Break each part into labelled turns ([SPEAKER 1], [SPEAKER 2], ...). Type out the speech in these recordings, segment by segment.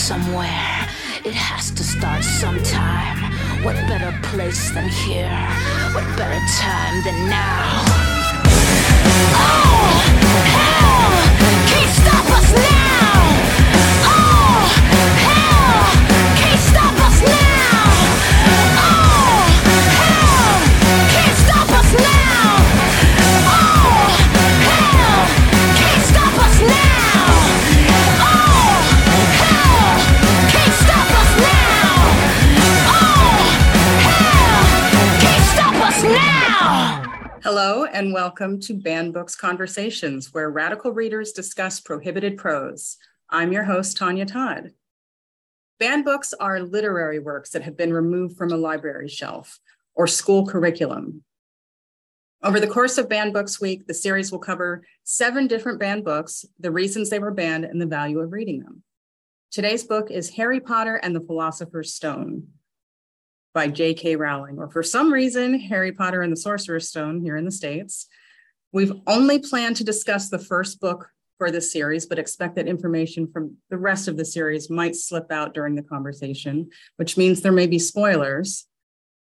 [SPEAKER 1] somewhere. It has to start sometime. What better place than here? What better time than now? Oh, hell! Can't stop us now!
[SPEAKER 2] And welcome to Banned Books Conversations, where radical readers discuss prohibited prose. I'm your host, Tonya Todd. Banned books are literary works that have been removed from a library shelf or school curriculum. Over the course of Banned Books Week, the series will cover seven different banned books, the reasons they were banned, and the value of reading them. Today's book is Harry Potter and the Philosopher's Stone by J.K. Rowling, or for some reason, Harry Potter and the Sorcerer's Stone here in the States. We've only planned to discuss the first book for this series, but expect that information from the rest of the series might slip out during the conversation, which means there may be spoilers.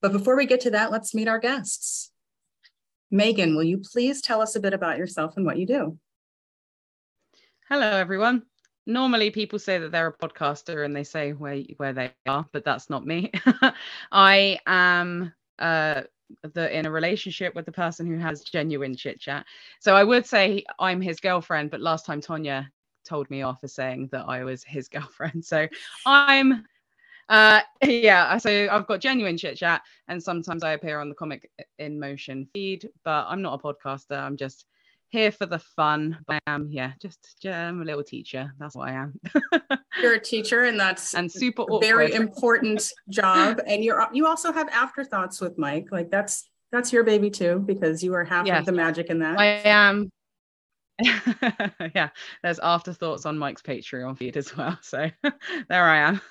[SPEAKER 2] But before we get to that, let's meet our guests. Megan, will you please tell us a bit about yourself and what you do?
[SPEAKER 3] Hello, everyone. Normally, people say that they're a podcaster and they say where where they are, but that's not me. I am uh, the in a relationship with the person who has genuine chit chat. So I would say I'm his girlfriend, but last time Tonya told me off for saying that I was his girlfriend. So I'm uh yeah so i've got genuine chit chat and sometimes i appear on the comic in motion feed but i'm not a podcaster i'm just here for the fun i am yeah just I'm a little teacher that's what i am
[SPEAKER 2] You're a teacher, and that's
[SPEAKER 3] and super
[SPEAKER 2] a very important job. And you're you also have afterthoughts with Mike. Like that's that's your baby too, because you are half
[SPEAKER 3] Yes.
[SPEAKER 2] of the magic in that.
[SPEAKER 3] I am. yeah, there's afterthoughts on Mike's Patreon feed as well. So there I am.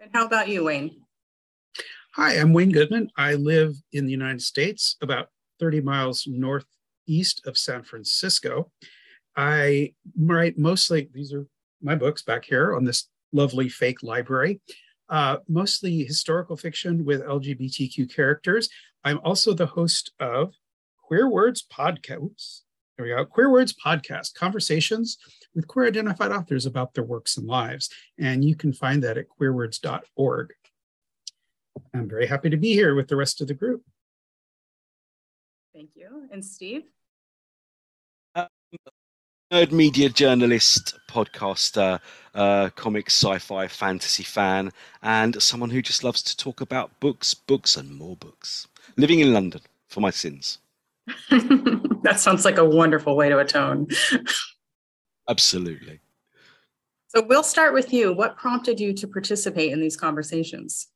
[SPEAKER 2] and how about you, Wayne?
[SPEAKER 4] Hi, I'm Wayne Goodman. I live in the United States, about 30 miles northeast of San Francisco. I write mostly, these are my books back here on this lovely fake library, uh, mostly historical fiction with LGBTQ characters. I'm also the host of Queer Words Podcast. There we go. Queer Words Podcast, conversations with queer identified authors about their works and lives. And you can find that at queerwords.org. I'm very happy to be here with the rest of the group.
[SPEAKER 2] Thank you. And Steve?
[SPEAKER 5] Nerd media journalist, podcaster, uh, comic, sci-fi, fantasy fan, and someone who just loves to talk about books, books, and more books. Living in London for my sins.
[SPEAKER 2] that sounds like a wonderful way to atone.
[SPEAKER 5] Absolutely.
[SPEAKER 2] So we'll start with you. What prompted you to participate in these conversations?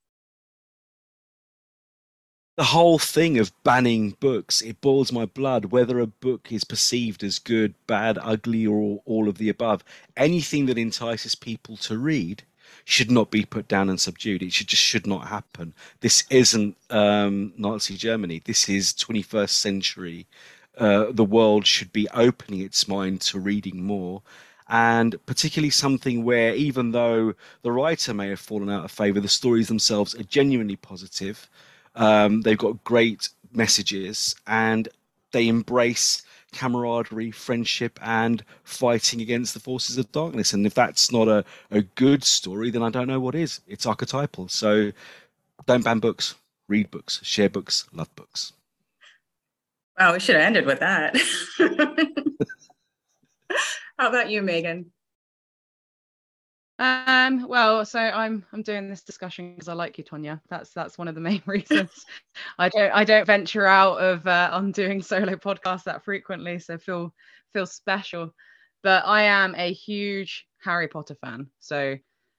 [SPEAKER 5] The whole thing of banning books, it boils my blood whether a book is perceived as good, bad, ugly, or all of the above. Anything that entices people to read should not be put down and subdued. It should just should not happen. This isn't um, Nazi Germany. This is 21st century. Uh, the world should be opening its mind to reading more, and particularly something where even though the writer may have fallen out of favor, the stories themselves are genuinely positive. Um, they've got great messages and they embrace camaraderie, friendship, and fighting against the forces of darkness. And if that's not a, a good story, then I don't know what is. It's archetypal. So don't ban books, read books, share books, love books.
[SPEAKER 2] Wow, we should have ended with that. How about you, Megan?
[SPEAKER 3] Um, well, so I'm I'm doing this discussion because I like you, Tonya. That's that's one of the main reasons. I don't I don't venture out of uh, on doing solo podcasts that frequently, so feel feel special. But I am a huge Harry Potter fan, so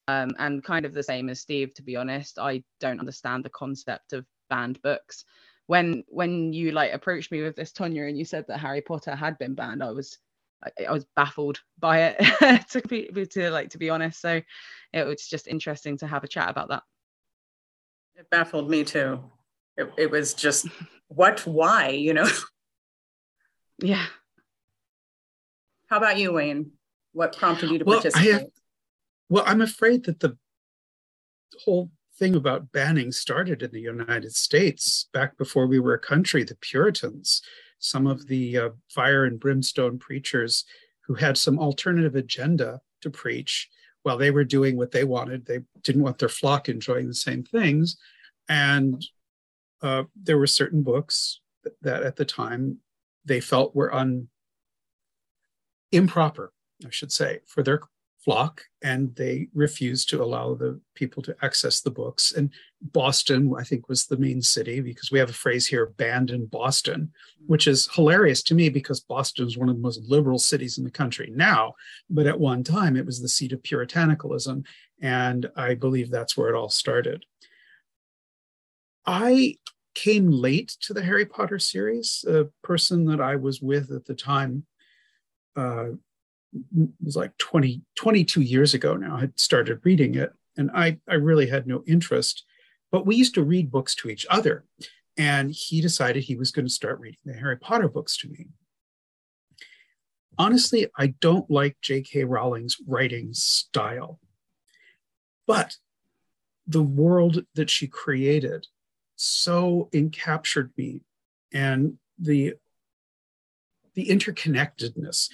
[SPEAKER 3] um, and kind of the same as Steve. To be honest, I don't understand the concept of banned books. When when you like approached me with this, Tonya, and you said that Harry Potter had been banned, I was I, I was baffled by it to be to like to be honest. So it was just interesting to have a chat about that.
[SPEAKER 2] It baffled me too. It, it was just what, why, you know?
[SPEAKER 3] Yeah.
[SPEAKER 2] How about you, Wayne? What prompted you to
[SPEAKER 4] Well, I
[SPEAKER 2] participate?
[SPEAKER 4] have- well, I'm afraid that the whole thing about banning started in the United States back before we were a country. The Puritans, some of the uh, fire and brimstone preachers who had some alternative agenda to preach while they were doing what they wanted. They didn't want their flock enjoying the same things. And uh, there were certain books that at the time they felt were un, improper, I should say, for their flock, and they refused to allow the people to access the books. And Boston, I think, was the main city because we have a phrase here, banned in Boston, which is hilarious to me because Boston is one of the most liberal cities in the country now. But at one time, it was the seat of Puritanicalism. And I believe that's where it all started. I came late to the Harry Potter series. A person that I was with at the time uh, was like 20, 22 years ago now, I had started reading it. And I, I really had no interest. But we used to read books to each other. And he decided he was going to start reading the Harry Potter books to me. Honestly, I don't like J.K. Rowling's writing style. But the world that she created so encaptured me and the the interconnectedness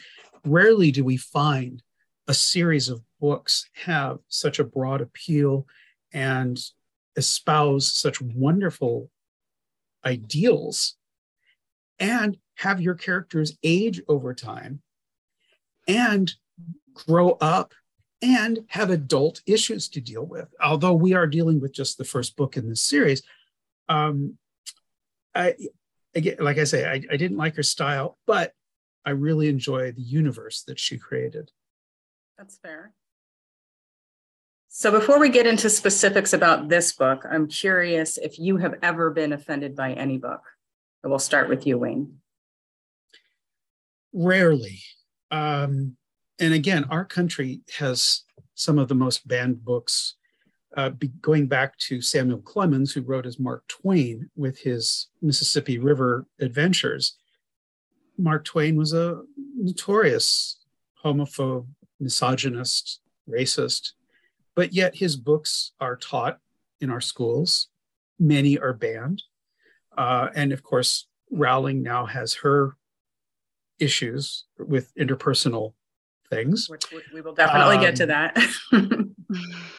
[SPEAKER 4] rarely do we find a series of books have such a broad appeal and espouse such wonderful ideals and have your characters age over time and grow up and have adult issues to deal with. Although we are dealing with just the first book in this series, um, I again, like I say, I, I didn't like her style, but I really enjoy the universe that she created.
[SPEAKER 2] That's fair. So before we get into specifics about this book, I'm curious if you have ever been offended by any book. we'll start with you, Wayne.
[SPEAKER 4] Rarely. Um, and again, our country has some of the most banned books, uh, be, going back to Samuel Clemens, who wrote as Mark Twain with his Mississippi River adventures. Mark Twain was a notorious homophobe, misogynist, racist, but yet his books are taught in our schools. Many are banned. Uh, and of course, Rowling now has her issues with interpersonal things.
[SPEAKER 2] Which we will definitely um, get to um, that.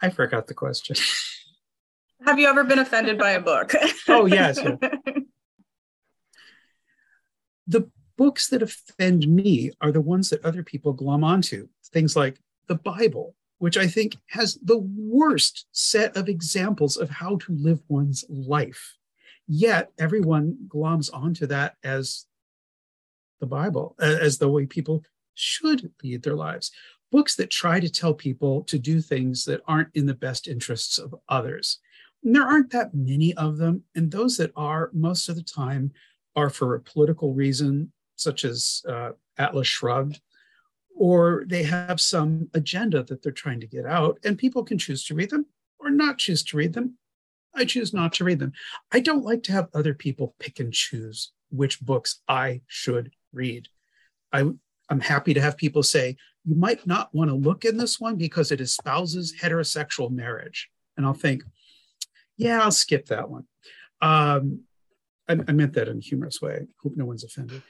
[SPEAKER 4] I forgot the question.
[SPEAKER 2] Have you ever been offended by a book?
[SPEAKER 4] oh, yes. Yeah the books that offend me are the ones that other people glom onto. Things like the Bible, which I think has the worst set of examples of how to live one's life. Yet everyone gloms onto that as the Bible, as the way people should lead their lives. Books that try to tell people to do things that aren't in the best interests of others. And there aren't that many of them. And those that are, most of the time, are for a political reason, such as uh, Atlas Shrugged, or they have some agenda that they're trying to get out, and people can choose to read them or not choose to read them. I choose not to read them. I don't like to have other people pick and choose which books I should read. I, I'm happy to have people say, you might not want to look in this one because it espouses heterosexual marriage. And I'll think, yeah, I'll skip that one. Um, I, I meant that in a humorous way. I hope no one's offended.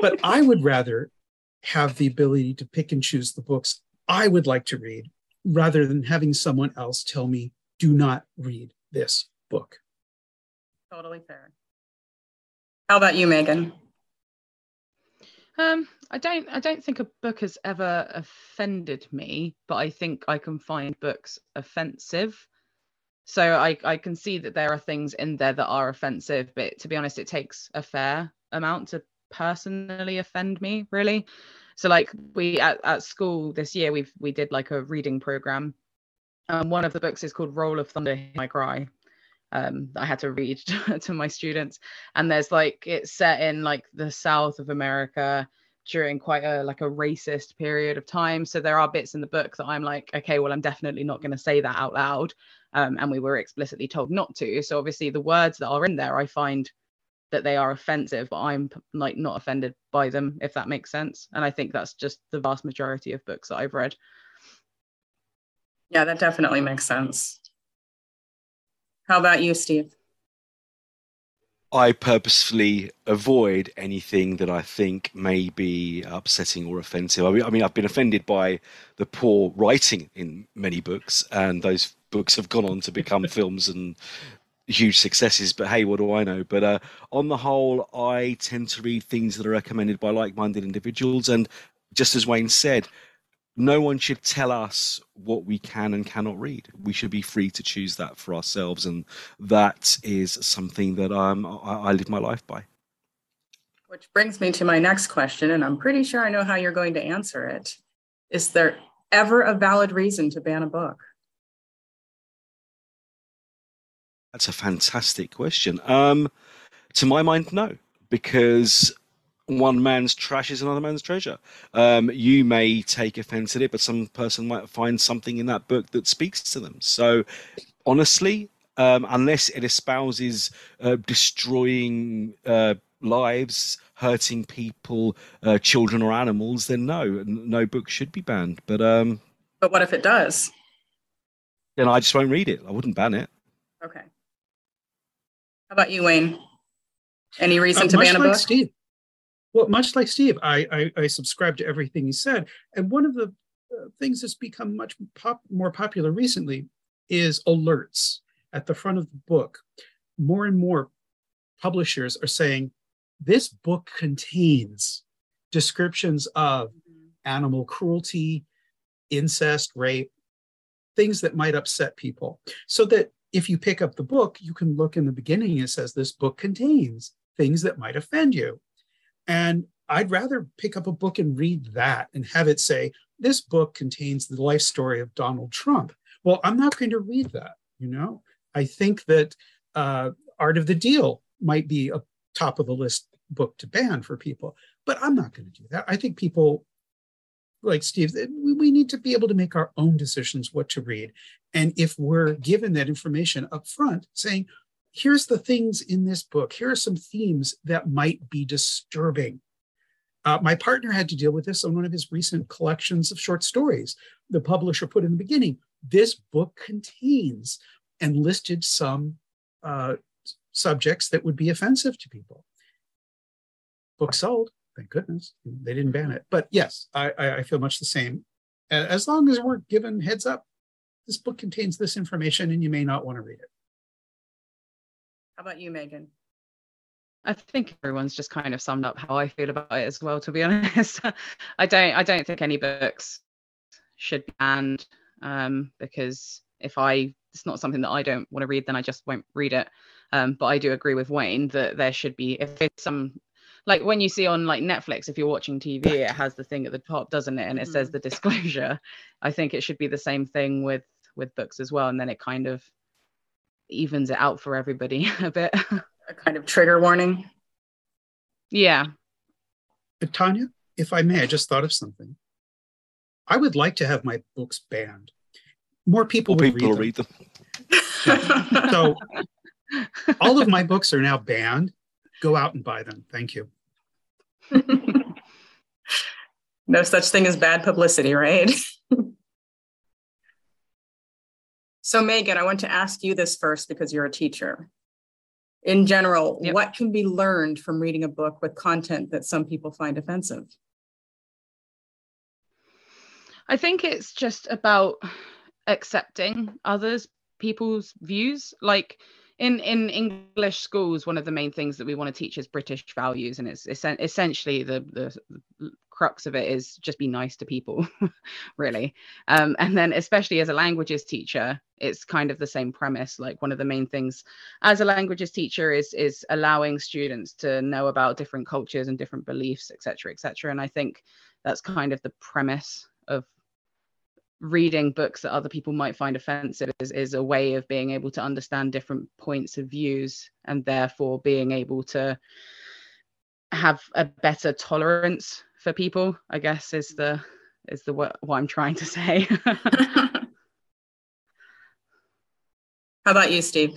[SPEAKER 4] but I would rather have the ability to pick and choose the books I would like to read rather than having someone else tell me, do not read this book.
[SPEAKER 2] Totally fair. How about you, Megan?
[SPEAKER 3] Um, I don't I don't think a book has ever offended me, but I think I can find books offensive. So I, I can see that there are things in there that are offensive, but to be honest, it takes a fair amount to personally offend me, really. So like we at, at school this year we've we did like a reading program. Um, one of the books is called Roll of Thunder, My Cry. Um, I had to read to my students, and there's like it's set in like the South of America during quite a like a racist period of time. So there are bits in the book that I'm like, okay, well, I'm definitely not going to say that out loud um, and we were explicitly told not to. So obviously, the words that are in there, I find that they are offensive but i'm like not offended by them if that makes sense and i think that's just the vast majority of books that i've read
[SPEAKER 2] yeah that definitely makes sense how about you steve
[SPEAKER 5] I purposefully avoid anything that I think may be upsetting or offensive. I mean, I mean, I've been offended by the poor writing in many books, and those books have gone on to become films and huge successes. But hey, what do I know? But uh, on the whole, I tend to read things that are recommended by like-minded individuals, and just as Wayne said, no one should tell us what we can and cannot read. We should be free to choose that for ourselves, and that is something that um, I, I live my life by.
[SPEAKER 2] Which brings me to my next question, and I'm pretty sure I know how you're going to answer it. Is there ever a valid reason to ban a book?
[SPEAKER 5] That's a fantastic question. Um, to my mind, no, because one man's trash is another man's treasure. Um, you may take offense at it, but some person might find something in that book that speaks to them. So, honestly, um, unless it espouses uh, destroying uh, lives, hurting people, uh, children, or animals, then no, no book should be banned. But um,
[SPEAKER 2] but what if it does?
[SPEAKER 5] Then I just won't read it. I wouldn't ban it.
[SPEAKER 2] Okay. How about you, Wayne? Any reason uh, to ban a book?
[SPEAKER 4] Steve. Well, much like Steve, I, I, I subscribe to everything he said. And one of the uh, things that's become much pop, more popular recently is alerts at the front of the book. More and more publishers are saying this book contains descriptions of animal cruelty, incest, rape, things that might upset people. So that if you pick up the book, you can look in the beginning, it says this book contains things that might offend you. And I'd rather pick up a book and read that and have it say, this book contains the life story of Donald Trump. Well, I'm not going to read that, you know? I think that uh, Art of the Deal might be a top of the list book to ban for people, but I'm not going to do that. I think people like Steve, we, we need to be able to make our own decisions what to read. And if we're given that information up front, saying, here's the things in this book. Here are some themes that might be disturbing. Uh, my partner had to deal with this on one of his recent collections of short stories. The publisher put in the beginning, this book contains and listed some uh, subjects that would be offensive to people. Book sold, thank goodness. They didn't ban it. But yes, I, I feel much the same. As long as we're given heads up, this book contains this information and you may not want to read it.
[SPEAKER 2] How about you, Megan?
[SPEAKER 3] I think everyone's just kind of summed up how I feel about it as well. To be honest, I don't. I don't think any books should be banned um, because if I, it's not something that I don't want to read, then I just won't read it. Um, but I do agree with Wayne that there should be, if it's some, like when you see on like Netflix, if you're watching TV, it has the thing at the top, doesn't it? And it mm-hmm. says the disclosure. I think it should be the same thing with with books as well, and then it kind of evens it out for everybody a bit.
[SPEAKER 2] a kind of trigger warning.
[SPEAKER 3] Yeah.
[SPEAKER 4] But Tonya, if I may, I just thought of something. I would like to have my books banned. More people
[SPEAKER 5] More
[SPEAKER 4] would
[SPEAKER 5] people
[SPEAKER 4] read
[SPEAKER 5] them.
[SPEAKER 4] Read them. so all of my books are now banned. Go out and buy them. Thank you.
[SPEAKER 2] no such thing as bad publicity, right? So, Megan, I want to ask you this first because you're a teacher. In general, yep. what can be learned from reading a book with content that some people find offensive?
[SPEAKER 3] I think it's just about accepting others people's views like in in english schools one of the main things that we want to teach is british values and it's, it's essentially the the crux of it is just be nice to people really. Um, and then especially as a languages teacher it's kind of the same premise. Like one of the main things as a languages teacher is is allowing students to know about different cultures and different beliefs etc etc and i think that's kind of the premise of reading books that other people might find offensive is, is a way of being able to understand different points of views and therefore being able to have a better tolerance for people i guess is the is the what, what i'm trying to say how
[SPEAKER 2] about you steve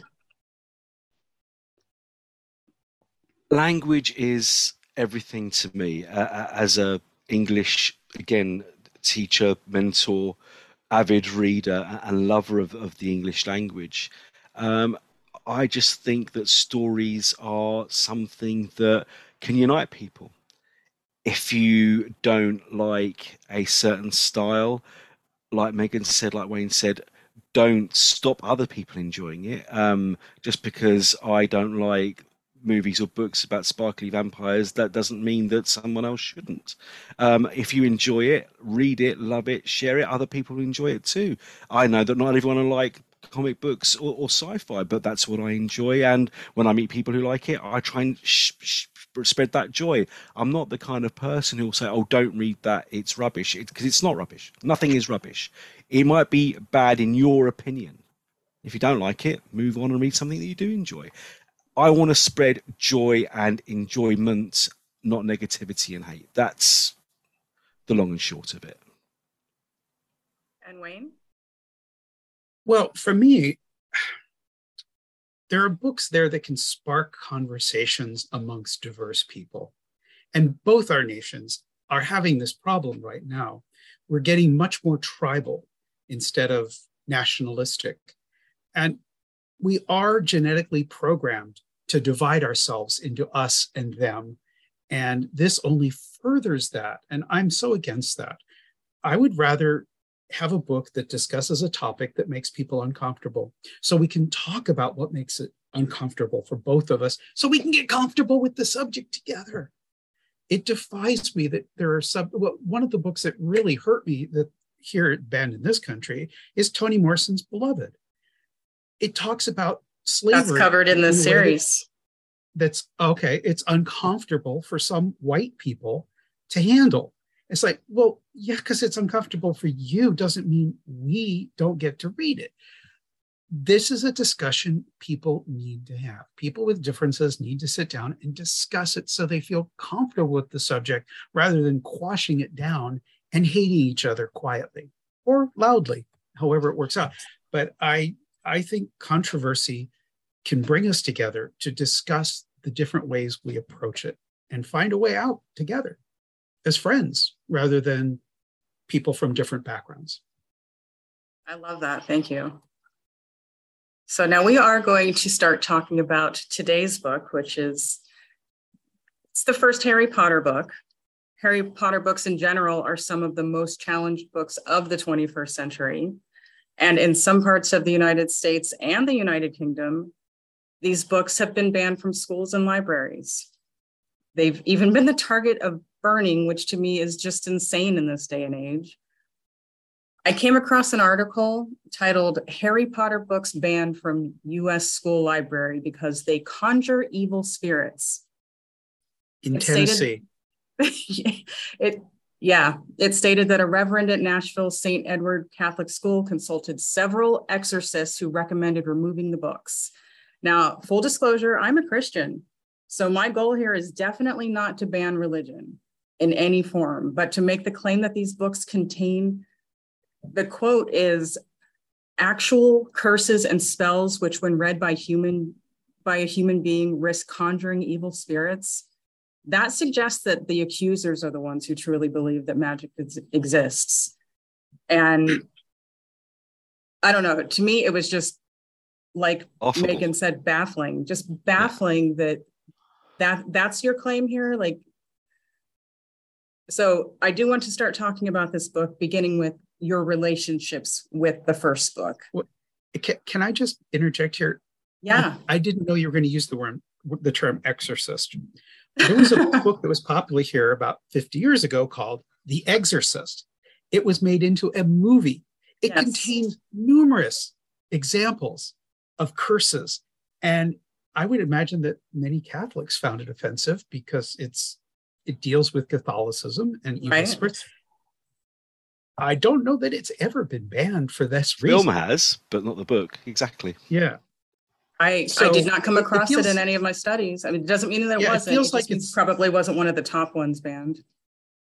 [SPEAKER 5] language is everything to me uh, as a English again teacher, mentor, avid reader, and lover of, of the English language. Um, I just think that stories are something that can unite people. If you don't like a certain style, like Megan said, like Wayne said, don't stop other people enjoying it. Um, just because I don't like movies or books about sparkly vampires, that doesn't mean that someone else shouldn't. Um, if you enjoy it, read it, love it, share it, other people enjoy it too. I know that not everyone will like comic books or, or sci-fi, but that's what I enjoy. And when I meet people who like it, I try and sh- sh- spread that joy. I'm not the kind of person who will say, "Oh, don't read that; it's rubbish," because it, it's not rubbish. Nothing is rubbish. It might be bad in your opinion. If you don't like it, move on and read something that you do enjoy. I want to spread joy and enjoyment, not negativity and hate. That's the long and short of it.
[SPEAKER 2] And Wayne?
[SPEAKER 4] Well, for me, there are books there that can spark conversations amongst diverse people. And both our nations are having this problem right now. We're getting much more tribal instead of nationalistic. And we are genetically programmed to divide ourselves into us and them. And this only furthers that. And I'm so against that. I would rather have a book that discusses a topic that makes people uncomfortable so we can talk about what makes it uncomfortable for both of us so we can get comfortable with the subject together it defies me that there are some well, one of the books that really hurt me that here banned in this country is toni morrison's beloved it talks about slavery.
[SPEAKER 2] That's covered in the series.
[SPEAKER 4] That's okay. It's uncomfortable for some white people to handle. It's like, well, yeah, because it's uncomfortable for you doesn't mean we don't get to read it. This is a discussion people need to have. People with differences need to sit down and discuss it so they feel comfortable with the subject rather than quashing it down and hating each other quietly or loudly, however it works out. But I I think controversy can bring us together to discuss the different ways we approach it and find a way out together as friends rather than people from different backgrounds.
[SPEAKER 2] I love that. Thank you. So now we are going to start talking about today's book, which is it's the first Harry Potter book. Harry Potter books in general are some of the most challenged books of the 21st century. And in some parts of the United States and the United Kingdom, these books have been banned from schools and libraries. They've even been the target of burning, which to me is just insane in this day and age. I came across an article titled Harry Potter Books Banned from US School Library because they conjure evil spirits.
[SPEAKER 4] In it Tennessee.
[SPEAKER 2] Stated, it yeah, it stated that a reverend at Nashville St. Edward Catholic School consulted several exorcists who recommended removing the books. Now, full disclosure, I'm a Christian. So my goal here is definitely not to ban religion in any form, but to make the claim that these books contain the quote is actual curses and spells which when read by human by a human being risk conjuring evil spirits that suggests that the accusers are the ones who truly believe that magic exists. And I don't know, to me, it was just like Awful. Megan said, baffling, just baffling that that that's your claim here. Like, so I do want to start talking about this book, beginning with your relationships with the first book.
[SPEAKER 4] Can, can I just interject here?
[SPEAKER 2] Yeah.
[SPEAKER 4] I, I didn't know you were going to use the word the term exorcist. There was a book that was popular here about 50 years ago called The Exorcist. It was made into a movie. It yes. contains numerous examples of curses. And I would imagine that many Catholics found it offensive because it's it deals with Catholicism and evil right. spirits. I don't know that it's ever been banned for this reason.
[SPEAKER 5] Film has, but not the book. Exactly.
[SPEAKER 4] Yeah.
[SPEAKER 2] I, so I did not come across it, feels, it, in any of my studies. I mean, it doesn't mean that it yeah, wasn't. It feels it like it probably wasn't one of the top ones banned.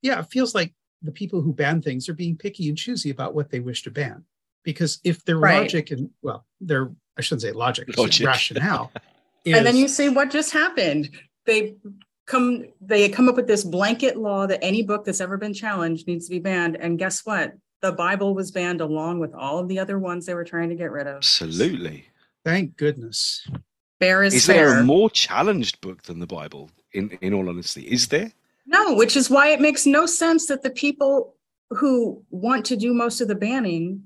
[SPEAKER 4] Yeah, it feels like the people who ban things are being picky and choosy about what they wish to ban. Because if their right. logic and well, their I shouldn't say logic, logic. rationale.
[SPEAKER 2] Is, and then you see what just happened. they come they come up with this blanket law that any book that's ever been challenged needs to be banned. And guess what? The Bible was banned along with all of the other ones they were trying to get rid of.
[SPEAKER 5] Absolutely.
[SPEAKER 4] Thank goodness.
[SPEAKER 2] Fair is,
[SPEAKER 5] Is
[SPEAKER 2] fair.
[SPEAKER 5] there a more challenged book than the Bible? In in all honesty, is there?
[SPEAKER 2] No, which is why it makes no sense that the people who want to do most of the banning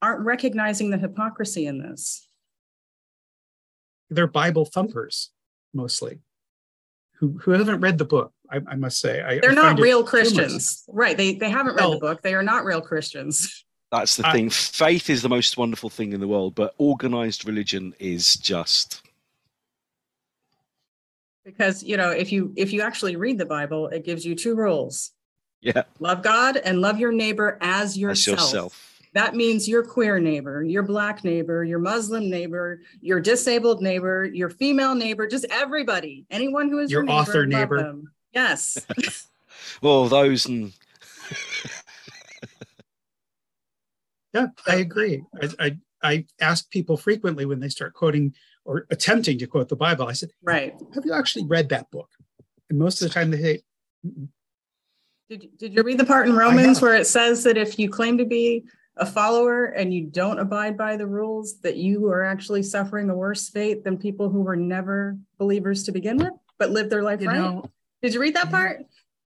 [SPEAKER 2] aren't recognizing the hypocrisy in this.
[SPEAKER 4] They're Bible thumpers mostly, who who haven't read the book. I, I must say, I,
[SPEAKER 2] They're
[SPEAKER 4] I
[SPEAKER 2] not
[SPEAKER 4] find it
[SPEAKER 2] real
[SPEAKER 4] humorous.
[SPEAKER 2] Christians. Right. They they haven't read
[SPEAKER 4] No.
[SPEAKER 2] the book. They are not real Christians.
[SPEAKER 5] That's the
[SPEAKER 4] I-
[SPEAKER 5] thing. Faith is the most wonderful thing in the world, but organized religion is just
[SPEAKER 2] Because you know, if you if you actually read the Bible, it gives you two rules.
[SPEAKER 5] yeah,
[SPEAKER 2] Love God and love your neighbor as
[SPEAKER 5] that's
[SPEAKER 2] yourself.
[SPEAKER 5] yourself.
[SPEAKER 2] That means your queer neighbor, your black neighbor, your Muslim neighbor, your disabled neighbor, your female neighbor, just everybody. Anyone who is your,
[SPEAKER 4] Your
[SPEAKER 2] neighbor,
[SPEAKER 4] author neighbor.
[SPEAKER 2] them. Yes.
[SPEAKER 5] Well, those and
[SPEAKER 4] Yeah, I agree. I, I I ask people frequently when they start quoting or attempting to quote the Bible. I said,
[SPEAKER 2] right.
[SPEAKER 4] "Have you actually read that book?" And most of the time they say, "Mm-mm."
[SPEAKER 2] Did, did you read the part in Romans where it says that if you claim to be a follower and you don't abide by the rules, that you are actually suffering a worse fate than people who were never believers to begin with, but lived their life
[SPEAKER 4] "You
[SPEAKER 2] right?
[SPEAKER 4] know,
[SPEAKER 2] Did you read that part?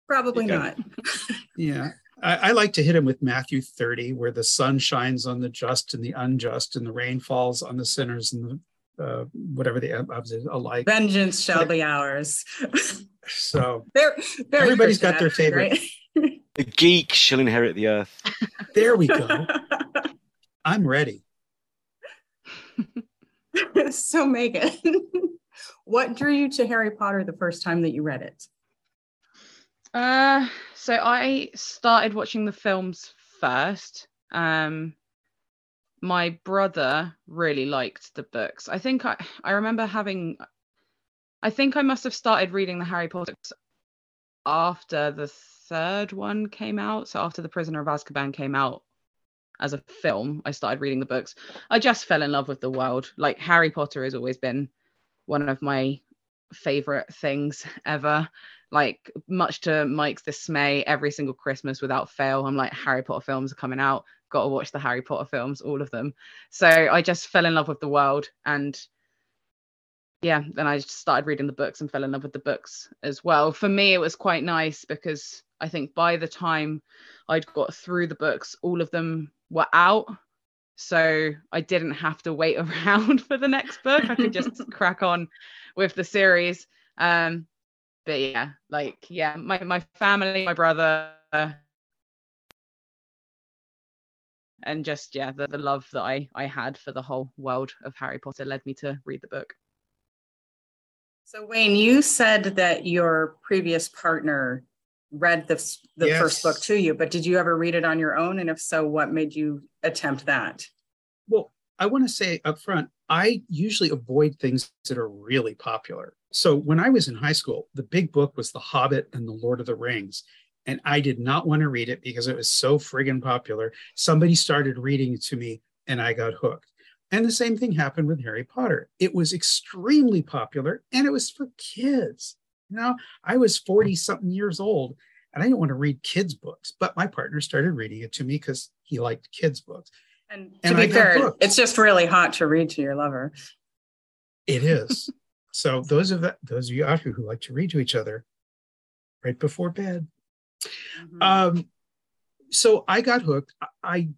[SPEAKER 2] Probably not.
[SPEAKER 4] yeah." I, I like to hit him with Matthew 30, where the sun shines on the just and the unjust, and the rain falls on the sinners and the uh, whatever the opposite alike.
[SPEAKER 2] Vengeance shall be ours.
[SPEAKER 4] So Everybody's
[SPEAKER 2] Christian
[SPEAKER 4] got their favorite.
[SPEAKER 5] the geek shall inherit the earth.
[SPEAKER 4] there we go. I'm ready.
[SPEAKER 2] so Megan, what drew you to Harry Potter the first time that you read it?
[SPEAKER 3] Uh, so I started watching the films first. Um, my brother really liked the books. I think I I remember having. I think I must have started reading the Harry Potter books after the third one came out. So after the Prisoner of Azkaban came out as a film, I started reading the books. I just fell in love with the world. Like Harry Potter has always been one of my favorite things ever like much to Mike's dismay, every single Christmas without fail, I'm like Harry Potter films are coming out. Got to watch the Harry Potter films, all of them. So I just fell in love with the world, and yeah, then I just started reading the books and fell in love with the books as well. For me, it was quite nice because I think by the time I'd got through the books, all of them were out. So I didn't have to wait around for the next book. I could just crack on with the series. Um, but yeah, like yeah, my my family, my brother, and just yeah, the, the love that I I had for the whole world of Harry Potter led me to read the book.
[SPEAKER 2] So Wayne, you said that your previous partner read the the
[SPEAKER 4] Yes.
[SPEAKER 2] first book to you, but did you ever read it on your own? And if so, what made you attempt that?
[SPEAKER 4] Well, I want to say up front, I usually avoid things that are really popular. So when I was in high school, the big book was The Hobbit and The Lord of the Rings. And I did not want to read it because it was so friggin' popular. Somebody started reading it to me and I got hooked. And the same thing happened with Harry Potter. It was extremely popular and it was for kids. You know, I was 40 something years old and I didn't want to read kids' books, but my partner started reading it to me because he liked kids' books.
[SPEAKER 2] And to
[SPEAKER 4] And I
[SPEAKER 2] be
[SPEAKER 4] got
[SPEAKER 2] fair, it's just really hot to read to your lover.
[SPEAKER 4] It is. so those of that, those of you out here who like to read to each other right before bed.
[SPEAKER 2] Mhm.
[SPEAKER 4] Um, so I got hooked. I- I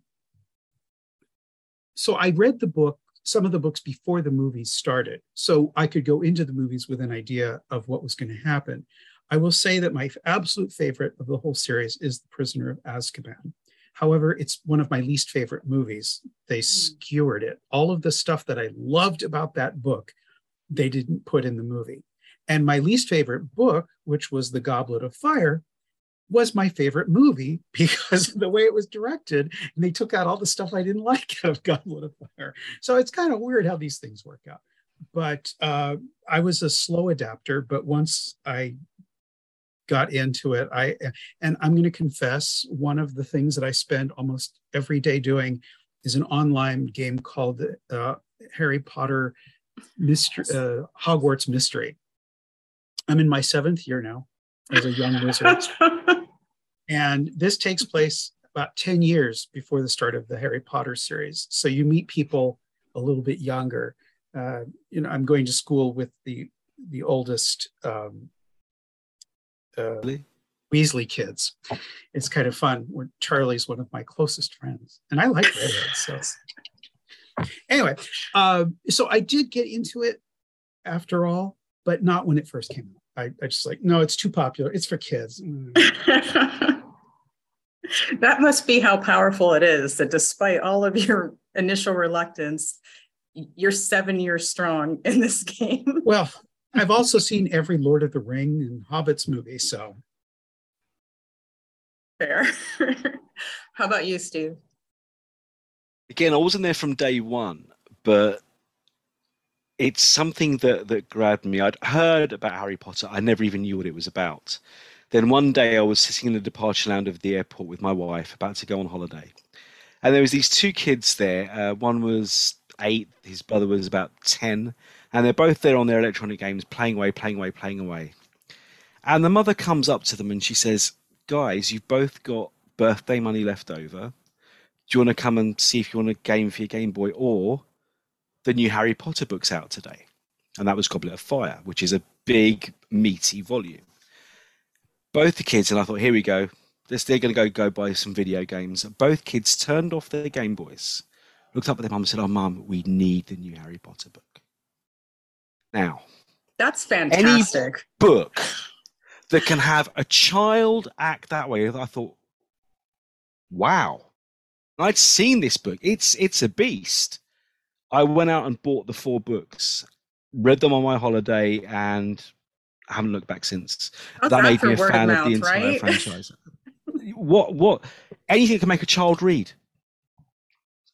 [SPEAKER 4] so I read the book, some of the books before the movies started, so I could go into the movies with an idea of what was going to happen. I will say that my absolute favorite of the whole series is The Prisoner of Azkaban. However, it's one of my least favorite movies. They hmm. skewered it. All of the stuff that I loved about that book, they didn't put in the movie. And my least favorite book, which was The Goblet of Fire, was my favorite movie because of the way it was directed. And they took out all the stuff I didn't like out of Goblet of Fire. So it's kind of weird how these things work out. But uh, I was a slow adapter. But once I got into it, I and I'm going to confess one of the things that I spend almost every day doing is an online game called uh, Harry Potter Mystery, uh, Hogwarts Mystery. I'm in my seventh year now as a young wizard. And this takes place about 10 years before the start of the Harry Potter series. So you meet people a little bit younger. Uh, you know, I'm going to school with the the oldest um, uh, Weasley kids. It's kind of fun. Charlie's one of my closest friends, and I like redheads. So anyway, uh, so I did get into it after all, but not when it first came out. I, I just like, no, it's too popular. It's for kids. Mm.
[SPEAKER 2] that must be how powerful it is that despite all of your initial reluctance, you're seven years strong in this game.
[SPEAKER 4] Well, I've also seen every Lord of the Ring and Hobbits movie, so
[SPEAKER 2] fair. how about you, Steve?
[SPEAKER 5] Again, I wasn't there from day one, but it's something that that grabbed me. I'd heard about Harry Potter. I never even knew what it was about. Then one day I was sitting in the departure lounge of the airport with my wife, about to go on holiday, and there was these two kids there. Uh, one was eight, his brother was about ten, and they're both there on their electronic games, playing away, playing away, playing away. And the mother comes up to them and she says, "Guys, you've both got birthday money left over. Do you want to come and see if you want a game for your Game Boy or?" the new Harry Potter books out today, and that was Goblet of Fire, which is a big, meaty volume. Both the kids, and I thought, here we go. They're going to go go buy some video games. Both kids turned off their Game Boys, looked up at their mum and said, "Oh, mum, we need the new Harry Potter book." Now,
[SPEAKER 2] that's fantastic.
[SPEAKER 5] Any book that can have a child act that way, I thought, wow. I'd seen this book. It's it's a beast. I went out and bought the four books, read them on my holiday, and haven't looked back since.
[SPEAKER 2] How's that, made me a fan of, mouth, of the entire right?
[SPEAKER 5] franchise. what what anything that can make a child read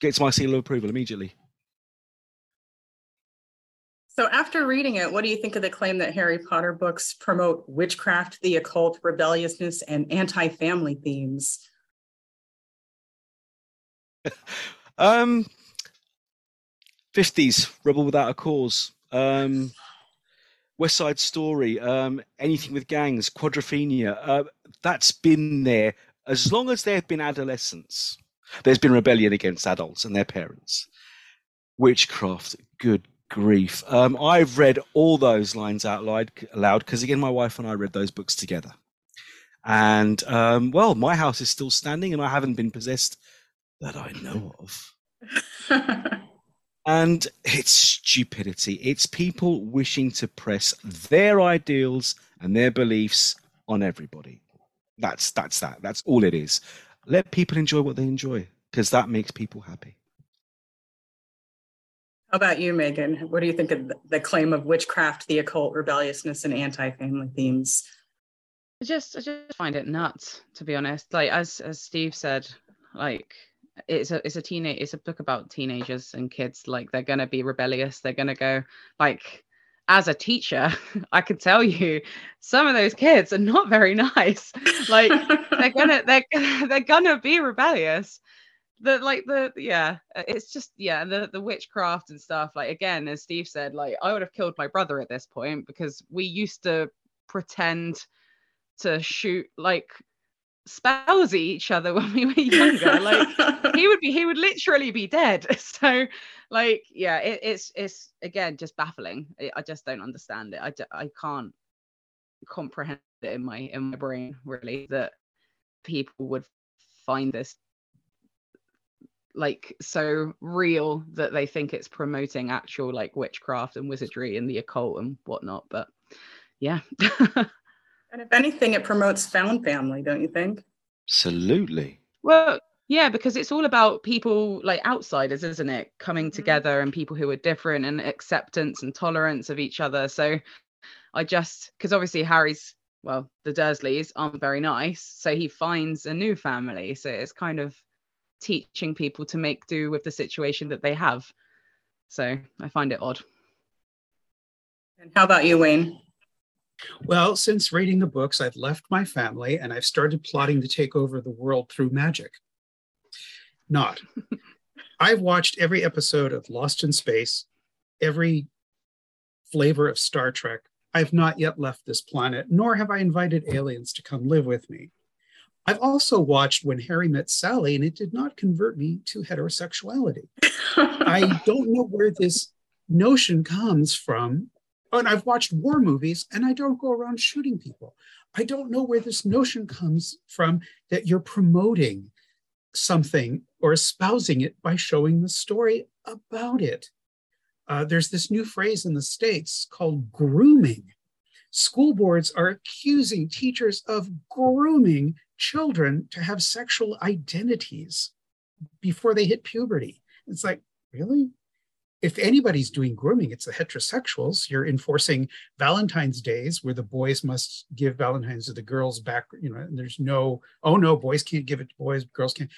[SPEAKER 5] gets my seal of approval immediately.
[SPEAKER 2] So, after reading it, what do you think of the claim that Harry Potter books promote witchcraft, the occult, rebelliousness, and anti family themes?
[SPEAKER 5] um, 50s, Rebel Without a Cause, um, West Side Story, um, anything with gangs, Quadrophenia. Uh, that's been there as long as there have been adolescents. There's been rebellion against adults and their parents. Witchcraft, good grief. Um, I've read all those lines out loud because, again, my wife and I read those books together. And, um, well, my house is still standing and I haven't been possessed that I know of. And it's stupidity. It's people wishing to press their ideals and their beliefs on everybody. That's that's that. That's all it is. Let people enjoy what they enjoy because that makes people happy.
[SPEAKER 2] How about you, Megan? What do you think of the claim of witchcraft, the occult, rebelliousness, and anti-family themes?
[SPEAKER 3] I just I just find it nuts, to be honest. Like as as Steve said, like it's a it's a teenage it's a book about teenagers and kids like they're gonna be rebellious they're gonna go like as a teacher i can tell you some of those kids are not very nice. Like they're gonna they're, they're gonna be rebellious. The like the yeah uh, it's just yeah the the witchcraft and stuff like again as steve said like i would have killed my brother at this point because we used to pretend to shoot like at each other when we were younger like he would be he would literally be dead. So like yeah it, it's it's again just baffling. I just don't understand it. I, I can't comprehend it in my in my brain really that people would find this like so real that they think it's promoting actual like witchcraft and wizardry and the occult and whatnot but yeah
[SPEAKER 2] And if anything, it promotes found family, don't you think?
[SPEAKER 5] Absolutely.
[SPEAKER 3] Well, yeah, because it's all about people like outsiders, isn't it? Coming mm-hmm. together and people who are different and acceptance and tolerance of each other. So I just, because obviously Harry's, well, the Dursleys aren't very nice. So he finds a new family. So it's kind of teaching people to make do with the situation that they have. So I find it odd.
[SPEAKER 2] And how about you, Wayne?
[SPEAKER 4] Well, since reading the books, I've left my family and I've started plotting to take over the world through magic. Not. I've watched every episode of Lost in Space, every flavor of Star Trek, I've not yet left this planet, nor have I invited aliens to come live with me. I've also watched When Harry Met Sally, and it did not convert me to heterosexuality. I don't know where this notion comes from. And I've watched war movies, and I don't go around shooting people. I don't know where this notion comes from that you're promoting something or espousing it by showing the story about it. Uh, there's this new phrase in the States called grooming. School boards are accusing teachers of grooming children to have sexual identities before they hit puberty. It's like, really? If anybody's doing grooming, it's the heterosexuals. You're enforcing Valentine's days where the boys must give Valentine's to the girls back, you know, and there's no, oh no, boys can't give it to boys, girls can't.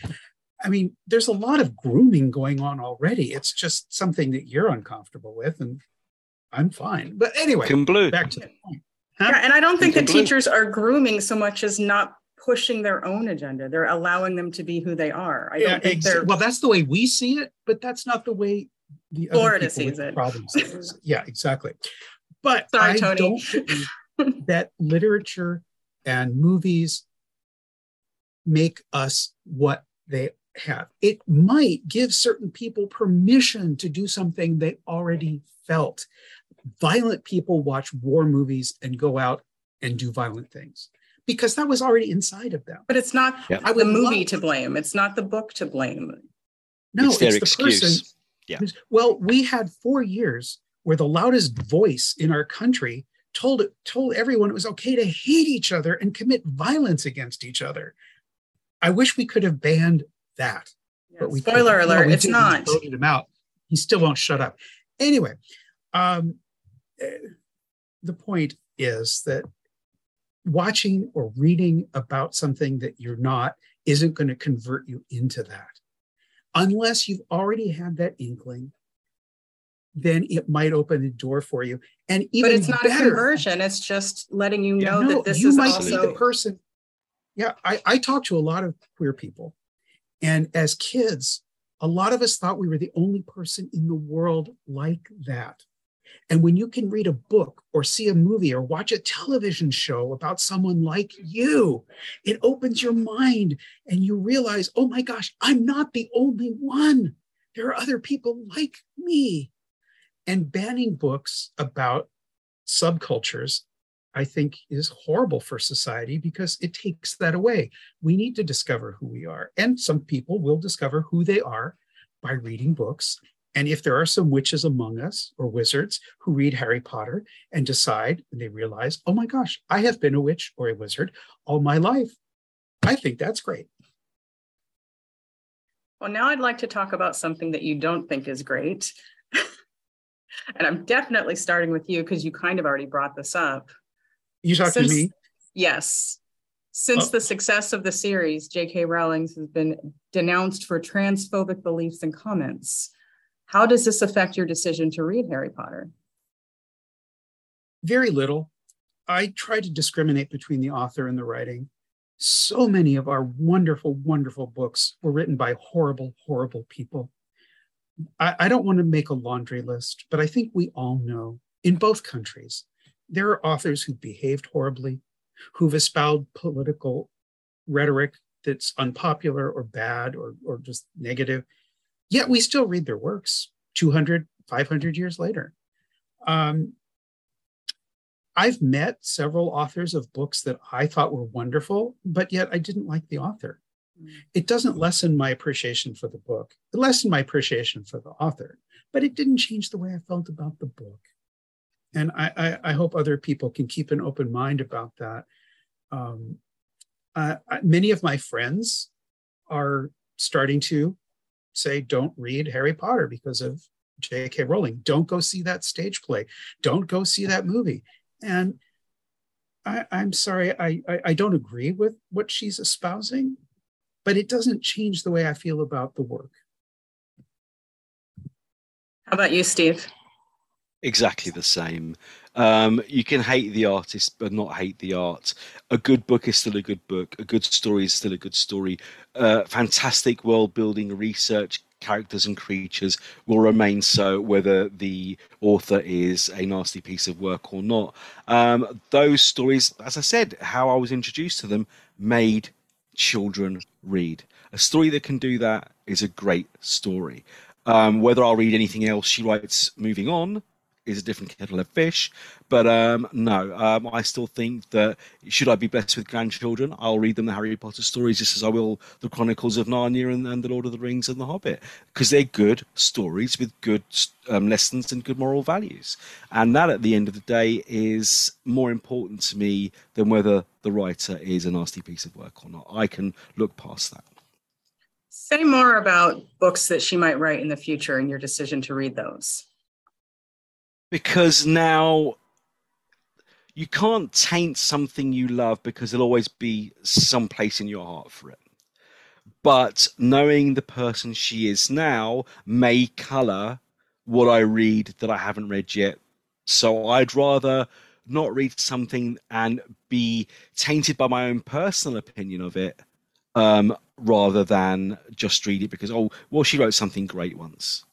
[SPEAKER 4] I mean, there's a lot of grooming going on already. It's just something that you're uncomfortable with, and I'm fine. But anyway, back to the point.
[SPEAKER 2] Huh? Yeah, and I don't think the teachers are grooming so much as not pushing their own agenda. They're allowing them to be who they are. I
[SPEAKER 4] yeah,
[SPEAKER 2] don't think
[SPEAKER 4] ex-
[SPEAKER 2] they're
[SPEAKER 4] well. That's the way we see it, but that's not the way the
[SPEAKER 2] Florida
[SPEAKER 4] other people
[SPEAKER 2] sees
[SPEAKER 4] with
[SPEAKER 2] it.
[SPEAKER 4] Problems. yeah, exactly. But
[SPEAKER 2] Sorry,
[SPEAKER 4] I
[SPEAKER 2] Tony.
[SPEAKER 4] don't believe that literature and movies make us what they have. It might give certain people permission to do something they already felt. Violent people watch war movies and go out and do violent things because that was already inside of them.
[SPEAKER 2] But it's not
[SPEAKER 5] Yeah.
[SPEAKER 4] I
[SPEAKER 2] the movie
[SPEAKER 4] love-
[SPEAKER 2] to blame. It's not the book to blame.
[SPEAKER 4] No,
[SPEAKER 5] It's their
[SPEAKER 4] the
[SPEAKER 5] excuse.
[SPEAKER 4] person.
[SPEAKER 5] Yeah.
[SPEAKER 4] Well, we had four years where the loudest voice in our country told told everyone it was okay to hate each other and commit violence against each other. I wish we could have banned that. but we
[SPEAKER 2] Spoiler
[SPEAKER 4] couldn't. No,
[SPEAKER 2] alert,
[SPEAKER 4] we
[SPEAKER 2] it's.
[SPEAKER 4] We voted him out. He still won't shut up. Anyway, um, eh, the point is that watching or reading about something that you're not isn't going to convert you into that. Unless you've already had that inkling, then it might open the door for you. And even
[SPEAKER 2] but it's not a conversion. It's just letting you know
[SPEAKER 4] no,
[SPEAKER 2] that this
[SPEAKER 4] you
[SPEAKER 2] is
[SPEAKER 4] might
[SPEAKER 2] also
[SPEAKER 4] be the person. Yeah, I, I talk to a lot of queer people. And as kids, a lot of us thought we were the only person in the world like that. And when you can read a book or see a movie or watch a television show about someone like you, it opens your mind and you realize, oh my gosh, I'm not the only one. There are other people like me. And banning books about subcultures, I think, is horrible for society because it takes that away. We need to discover who we are. And some people will discover who they are by reading books. And if there are some witches among us or wizards who read Harry Potter and decide and they realize, oh my gosh, I have been a witch or a wizard all my life, I think that's great.
[SPEAKER 2] Well, now I'd like to talk about something that you don't think is great. and I'm definitely starting with you because you kind of already brought this up.
[SPEAKER 4] You talk
[SPEAKER 2] Since-
[SPEAKER 4] to me.
[SPEAKER 2] Yes. Since
[SPEAKER 4] Oh.
[SPEAKER 2] the success of the series, J.K. Rowling has been denounced for transphobic beliefs and comments. How does this affect your decision to read Harry Potter?
[SPEAKER 4] Very little. I try to discriminate between the author and the writing. So many of our wonderful, wonderful books were written by horrible, horrible people. I, I don't want to make a laundry list, but I think we all know in both countries, there are authors who behaved horribly, who've espoused political rhetoric that's unpopular or bad or, or just negative. Yet we still read their works 200, 500 years later. Um, I've met several authors of books that I thought were wonderful, but yet I didn't like the author. It doesn't lessen my appreciation for the book. It lessened my appreciation for the author, but it didn't change the way I felt about the book. And I, I, I hope other people can keep an open mind about that. Um, uh, many of my friends are starting to say, don't read Harry Potter because of J.K. Rowling. Don't go see that stage play. Don't go see that movie. And I, I'm sorry, I, I, I don't agree with what she's espousing, but it doesn't change the way I feel about the work.
[SPEAKER 2] How about you, Steve?
[SPEAKER 5] exactly the same. Um, you can hate the artist, but not hate the art. A good book is still a good book. A good story is still a good story. Uh, fantastic world building, research, characters and creatures will remain so whether the author is a nasty piece of work or not. Um, those stories, as I said, how I was introduced to them, made children read. A story that can do that is a great story. Um, whether I'll read anything else she writes moving on is a different kettle of fish. But um, no, um, I still think that should I be blessed with grandchildren, I'll read them the Harry Potter stories just as I will the Chronicles of Narnia and, and the Lord of the Rings and the Hobbit because they're good stories with good um, lessons and good moral values. And that, at the end of the day, is more important to me than whether the writer is a nasty piece of work or not. I can look past that.
[SPEAKER 2] Say more about books that she might write in the future and your decision to read those
[SPEAKER 5] because now you can't taint something you love because there'll always be some place in your heart for it. But knowing the person she is now may color what I read that I haven't read yet. So I'd rather not read something and be tainted by my own personal opinion of it um, rather than just read it because, oh, well, she wrote something great once.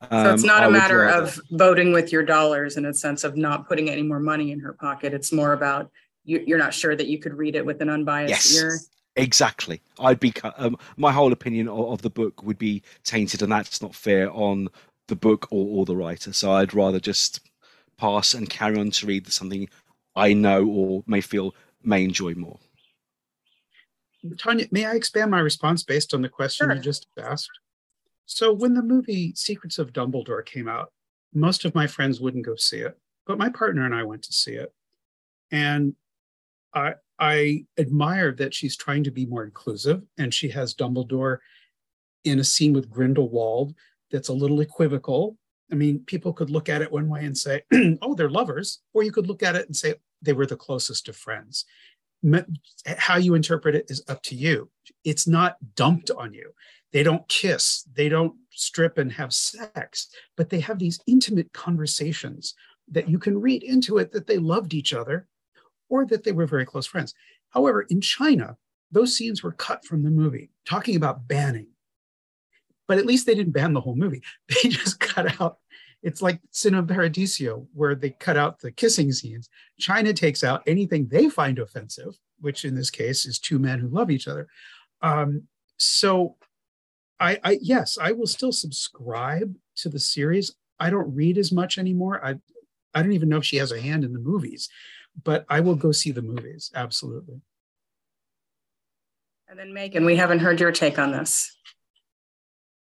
[SPEAKER 2] Um, so it's um, not a matter of voting with your dollars in a sense of not putting any more money in her pocket. It's more about you, are not sure that you could read it with an unbiased yes. ear.
[SPEAKER 5] Exactly. I'd be um, my whole opinion of, of, the book would be tainted, and that's not fair on the book or, or the writer. So I'd rather just pass and carry on to read something I know or may feel may enjoy more.
[SPEAKER 4] Tonya, may I expand my response based on the question sure. you just asked? So when the movie Secrets of Dumbledore came out, most of my friends wouldn't go see it, but my partner and I went to see it. And I I admire that she's trying to be more inclusive and she has Dumbledore in a scene with Grindelwald that's a little equivocal. I mean, people could look at it one way and say, "Oh, they're lovers," or you could look at it and say they were the closest of friends. How you interpret it is up to you. It's not dumped on you. They don't kiss, they don't strip and have sex, but they have these intimate conversations that you can read into it that they loved each other or that they were very close friends. However, in China, those scenes were cut from the movie, talking about banning. But at least they didn't ban the whole movie. They just cut out, it's like Cinema Paradiso, where they cut out the kissing scenes. China takes out anything they find offensive, which in this case is two men who love each other. Um, so I, I yes, I will still subscribe to the series. I don't read as much anymore. I I don't even know if she has a hand in the movies, but I will go see the movies. Absolutely.
[SPEAKER 2] And then Megan, we haven't heard your take on this.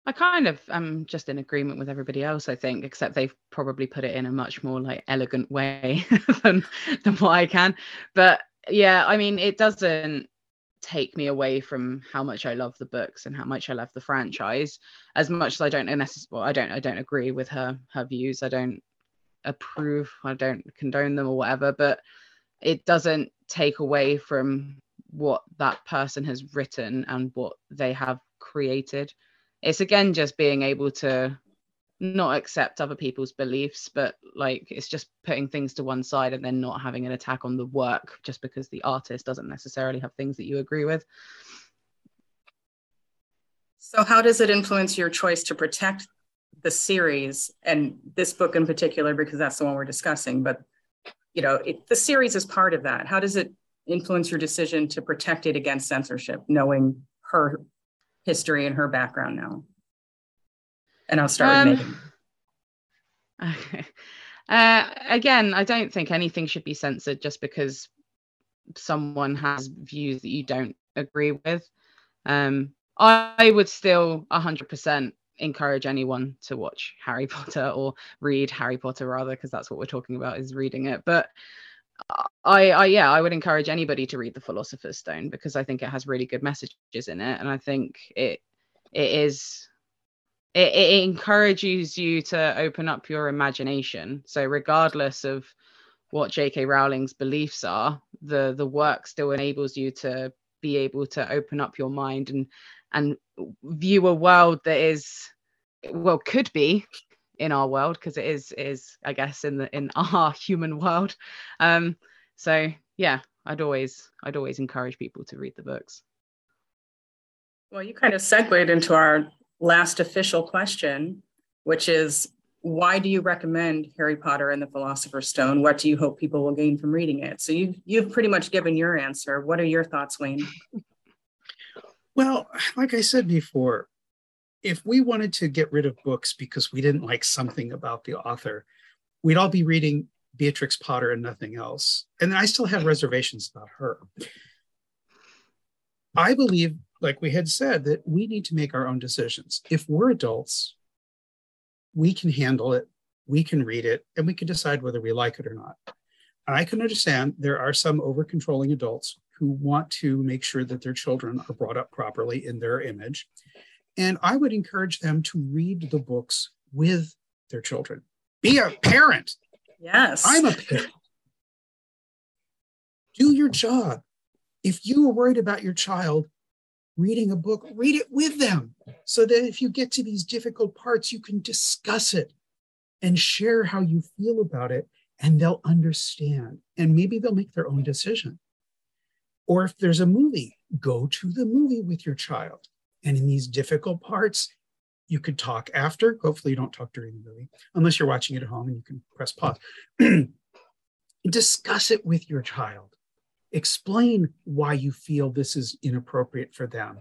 [SPEAKER 3] I kind of am just in agreement with everybody else, I think, except they've probably put it in a much more like elegant way than than what I can. But yeah, I mean, it doesn't take me away from how much I love the books and how much I love the franchise. As much as I don't necessarily, well, I don't, I don't agree with her her views. I don't approve. I don't condone them or whatever. But it doesn't take away from what that person has written and what they have created. It's again just being able to not accept other people's beliefs, but like it's just putting things to one side and then not having an attack on the work just because the artist doesn't necessarily have things that you agree with.
[SPEAKER 2] So, how does it influence your choice to protect the series and this book in particular, because that's the one we're discussing? But you know, it, the series is part of that. How does it influence your decision to protect it against censorship, knowing her history and her background now? And I'll start um.
[SPEAKER 3] Okay. Uh, again, I don't think anything should be censored just because someone has views that you don't agree with. Um, I would still 100% encourage anyone to watch Harry Potter or read Harry Potter rather, because that's what we're talking about is reading it. But I, I, yeah, I would encourage anybody to read The Philosopher's Stone because I think it has really good messages in it, and I think it it is it, it encourages you to open up your imagination. So regardless of what J.K. Rowling's beliefs are, the the work still enables you to be able to open up your mind and and view a world that is well could be in our world because it is is I guess in the in our human world. Um, so yeah, I'd always I'd always encourage people to read the books.
[SPEAKER 2] Well, you kind of segued into our last official question, which is why do you recommend Harry Potter and the Philosopher's Stone? What do you hope people will gain from reading it? So you've you've pretty much given your answer. What are your thoughts, Wayne?
[SPEAKER 4] Well, like I said before, if we wanted to get rid of books because we didn't like something about the author, we'd all be reading Beatrix Potter and nothing else. And I still have reservations about her. I believe, like we had said, that we need to make our own decisions. If we're adults, we can handle it, we can read it, and we can decide whether we like it or not. And I can understand there are some over controlling adults who want to make sure that their children are brought up properly in their image. And I would encourage them to read the books with their children. Be a parent.
[SPEAKER 2] Yes.
[SPEAKER 4] I'm a parent. Do your job. If you are worried about your child reading a book, read it with them so that if you get to these difficult parts, you can discuss it and share how you feel about it, and they'll understand. And maybe they'll make their own decision. Or if there's a movie, go to the movie with your child. And in these difficult parts, you could talk after. Hopefully, you don't talk during the movie, unless you're watching it at home and you can press pause. Discuss it with your child. Explain why you feel this is inappropriate for them.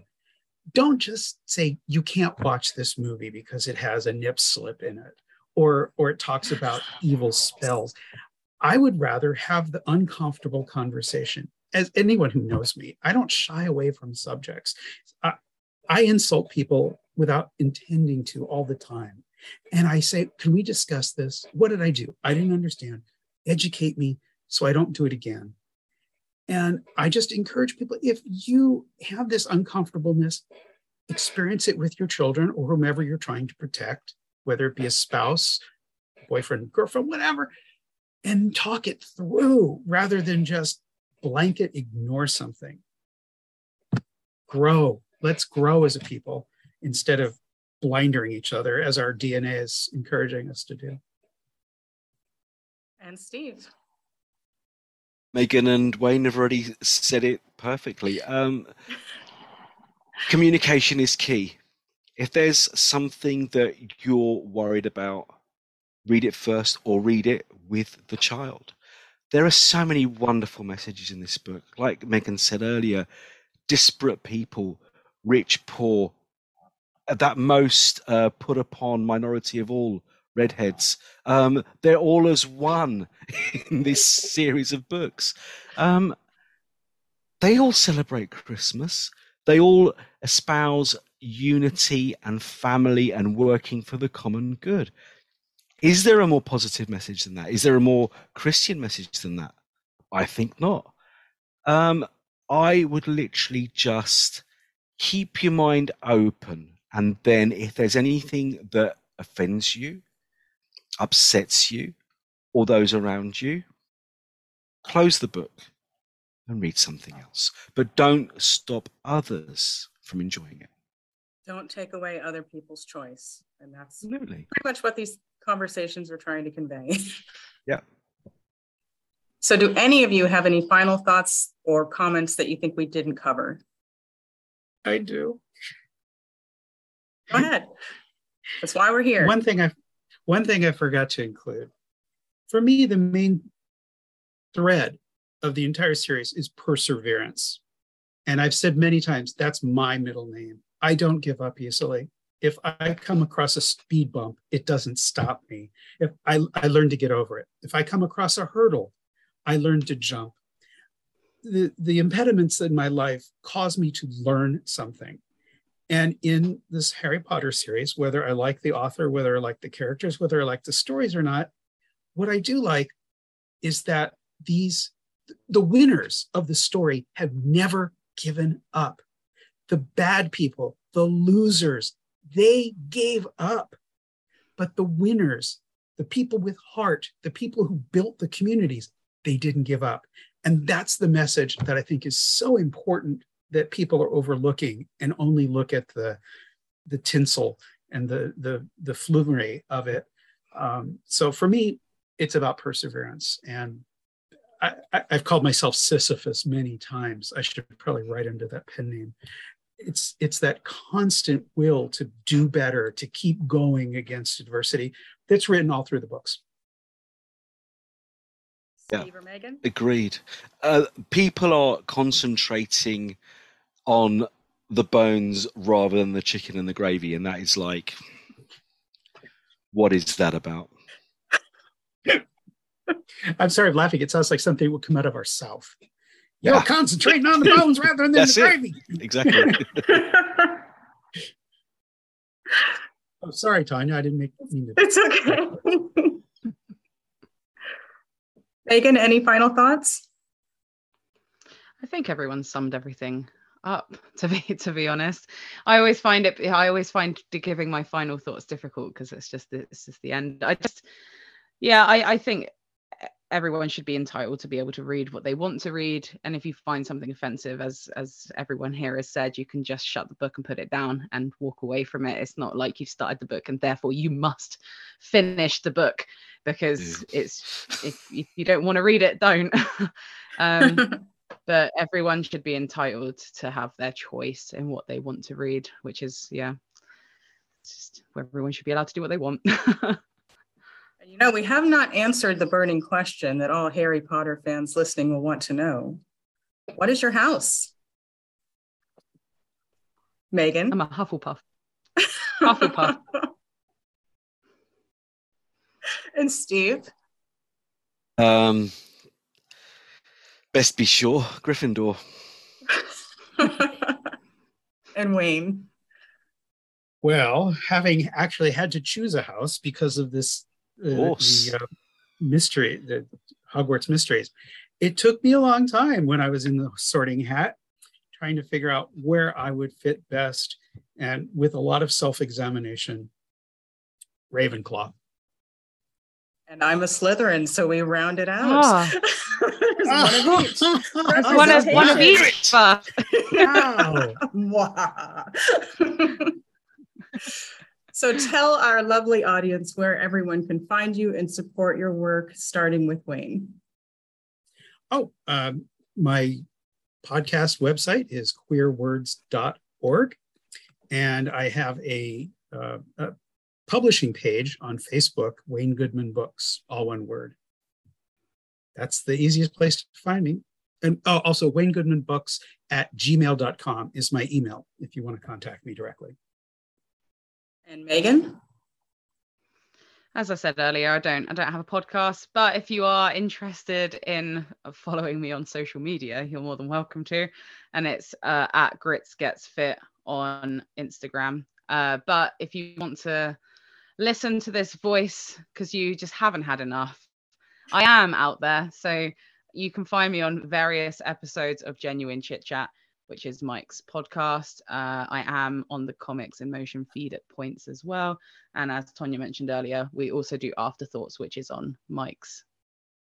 [SPEAKER 4] Don't just say you can't watch this movie because it has a nip slip in it or, or it talks about evil spells. I would rather have the uncomfortable conversation. As anyone who knows me, I don't shy away from subjects. I, I insult people without intending to all the time. And I say, Can we discuss this? What did I do? I didn't understand. Educate me so I don't do it again. And I just encourage people if you have this uncomfortableness, experience it with your children or whomever you're trying to protect, whether it be a spouse, boyfriend, girlfriend, whatever, and talk it through rather than just blanket ignore something. Grow. Let's grow as a people instead of blindering each other as our DNA is encouraging us to do.
[SPEAKER 2] And Steve.
[SPEAKER 5] Megan and Wayne have already said it perfectly. Um, communication is key. If there's something that you're worried about, read it first or read it with the child. There are so many wonderful messages in this book. Like Megan said earlier, disparate people, rich, poor, that most uh, put upon minority of all redheads. Um, they're all as one in this series of books. Um, they all celebrate Christmas. They all espouse unity and family and working for the common good. Is there a more positive message than that? Is there a more Christian message than that? I think not. Um, I would literally just keep your mind open. And then if there's anything that offends you, upsets you or those around you, close the book and read something else. But don't stop others from enjoying it.
[SPEAKER 2] Don't take away other people's choice. And that's
[SPEAKER 5] Absolutely.
[SPEAKER 2] pretty much what these conversations are trying to convey.
[SPEAKER 5] Yeah.
[SPEAKER 2] So, do any of you have any final thoughts or comments that you think we didn't cover?
[SPEAKER 4] I do.
[SPEAKER 2] Go ahead. That's why we're here.
[SPEAKER 4] One thing I one thing I forgot to include. For me, the main thread of the entire series is perseverance. And I've said many times that's my middle name. I don't give up easily. If I come across a speed bump, it doesn't stop me. If I, I learn to get over it. If I come across a hurdle, I learn to jump. The, the impediments in my life cause me to learn something. And in this Harry Potter series, whether I like the author, whether I like the characters, whether I like the stories or not, what I do like is that these the winners of the story have never given up. The bad people, the losers, they gave up. But the winners, the people with heart, the people who built the communities, they didn't give up. And that's the message that I think is so important that people are overlooking and only look at the the tinsel and the the the flummery of it. Um, so for me, it's about perseverance. And I, have called myself Sisyphus many times. I should probably write under that pen name. it's it's that constant will to do better, to keep going against adversity that's written all through the books.
[SPEAKER 5] Yeah.
[SPEAKER 2] Steve or Megan?
[SPEAKER 5] Agreed. Uh, people are concentrating on the bones rather than the chicken and the gravy, and that is like, what is that about?
[SPEAKER 4] I'm sorry, I'm laughing. It sounds like something would come out of our South. You're
[SPEAKER 5] Yeah.
[SPEAKER 4] concentrating on the bones rather than the
[SPEAKER 5] That's it.
[SPEAKER 4] gravy.
[SPEAKER 5] Exactly.
[SPEAKER 4] Oh, sorry, Tonya. I didn't make mean to.
[SPEAKER 2] it's okay. Megan, any final thoughts?
[SPEAKER 3] I think everyone summed everything up to be to be honest. I always find it I always find giving my final thoughts difficult because it's just the, it's just the end. I just yeah, I I think everyone should be entitled to be able to read what they want to read and if you find something offensive as as everyone here has said you can just shut the book and put it down and walk away from it it's not like you've started the book and therefore you must finish the book because it's if, if you don't want to read it don't um but everyone should be entitled to have their choice in what they want to read which is yeah just everyone should be allowed to do what they want
[SPEAKER 2] you know, we have not answered the burning question that all Harry Potter fans listening will want to know. What is your house? Megan?
[SPEAKER 3] i'm a hufflepuff Hufflepuff.
[SPEAKER 2] and Steve?
[SPEAKER 5] Um, best be sure, Gryffindor.
[SPEAKER 2] and Wayne?
[SPEAKER 4] Well, having actually had to choose a house because of this uh,
[SPEAKER 5] course.
[SPEAKER 4] the uh, mystery, the Hogwarts mysteries, it took me a long time when I was in the sorting hat, trying to figure out where I would fit best, and with a lot of self-examination. Ravenclaw.
[SPEAKER 2] And I'm a Slytherin, so we round it out.
[SPEAKER 3] Ah.
[SPEAKER 2] There's one of each.
[SPEAKER 3] one of one of each but
[SPEAKER 4] Wow.
[SPEAKER 2] So tell our lovely audience where everyone can find you and support your work, starting with Wayne.
[SPEAKER 4] Oh, um, my podcast website is queerwords.org. And I have a, uh, a publishing page on Facebook, Wayne Goodman Books, all one word. That's the easiest place to find me. And oh, also, Wayne Goodman Books at gmail.com is my email if you want to contact me directly.
[SPEAKER 2] And Megan?
[SPEAKER 3] as I said earlier, I don't I don't have a podcast, but if you are interested in following me on social media, you're more than welcome to. And it's uh, at Grits Gets Fit on Instagram. Uh, but if you want to listen to this voice because you just haven't had enough, I am out there. So you can find me on various episodes of Genuine Chit Chat, which is Mike's podcast. Uh, I am on the Comics in Motion feed at points as well. And as Tonya mentioned earlier, we also do Afterthoughts, which is on Mike's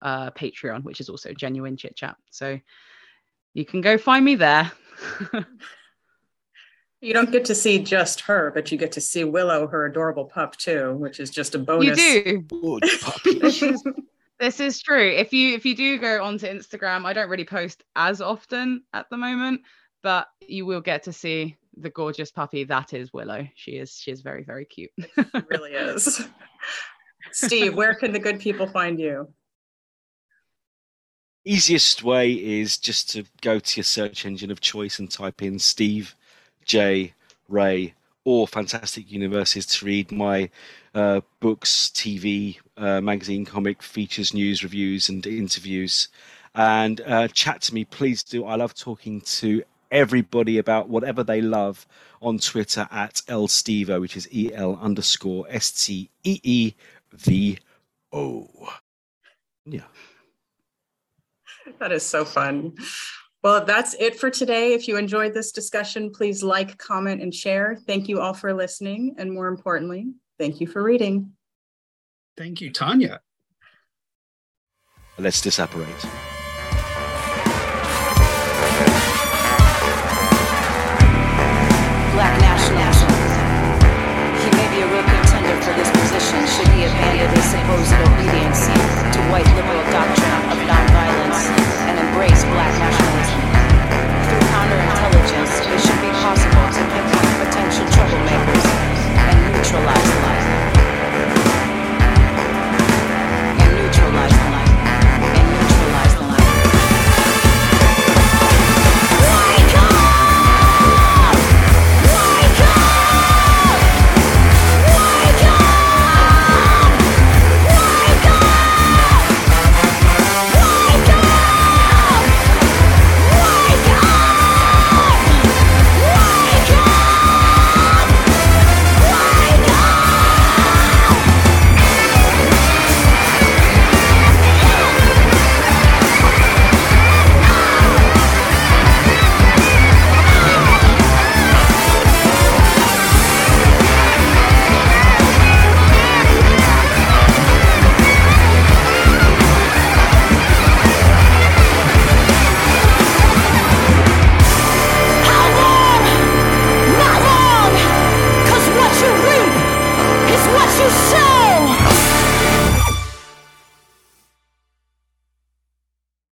[SPEAKER 3] uh, Patreon, which is also Genuine Chit Chat. So you can go find me there.
[SPEAKER 2] You don't get to see just her, but you get to see Willow, her adorable pup, too, which is just a
[SPEAKER 3] you
[SPEAKER 2] bonus.
[SPEAKER 3] do.
[SPEAKER 5] Good puppy.
[SPEAKER 3] This is, true. If you if you do go onto Instagram, I don't really post as often at the moment, but you will get to see the gorgeous puppy that is Willow. She is she is very very cute.
[SPEAKER 2] It really is. Steve, where can the good people find you?
[SPEAKER 5] Easiest way is just to go to your search engine of choice and type in Steve, J, Ray, or Fantastic Universes to read my uh, books, TV, uh, magazine, comic, features, news, reviews, and interviews. And uh, chat to me, please do. I love talking to everybody about whatever they love on Twitter at El Steevo, which is E L underscore S T E E V O. Yeah.
[SPEAKER 2] That is so fun. Well, that's it for today. If you enjoyed this discussion, please like, comment, and share. Thank you all for listening. And more importantly, thank you for reading.
[SPEAKER 4] Thank you, Tonya.
[SPEAKER 5] Let's disapparate.
[SPEAKER 1] Black nationalism. He may be a real for this position should he abandon his supposed obedience to white liberal doctrine of nonviolence and embrace black nationalism. Through counterintelligence, it should be possible to pick up potential troublemakers and neutralize them. And neutralize them.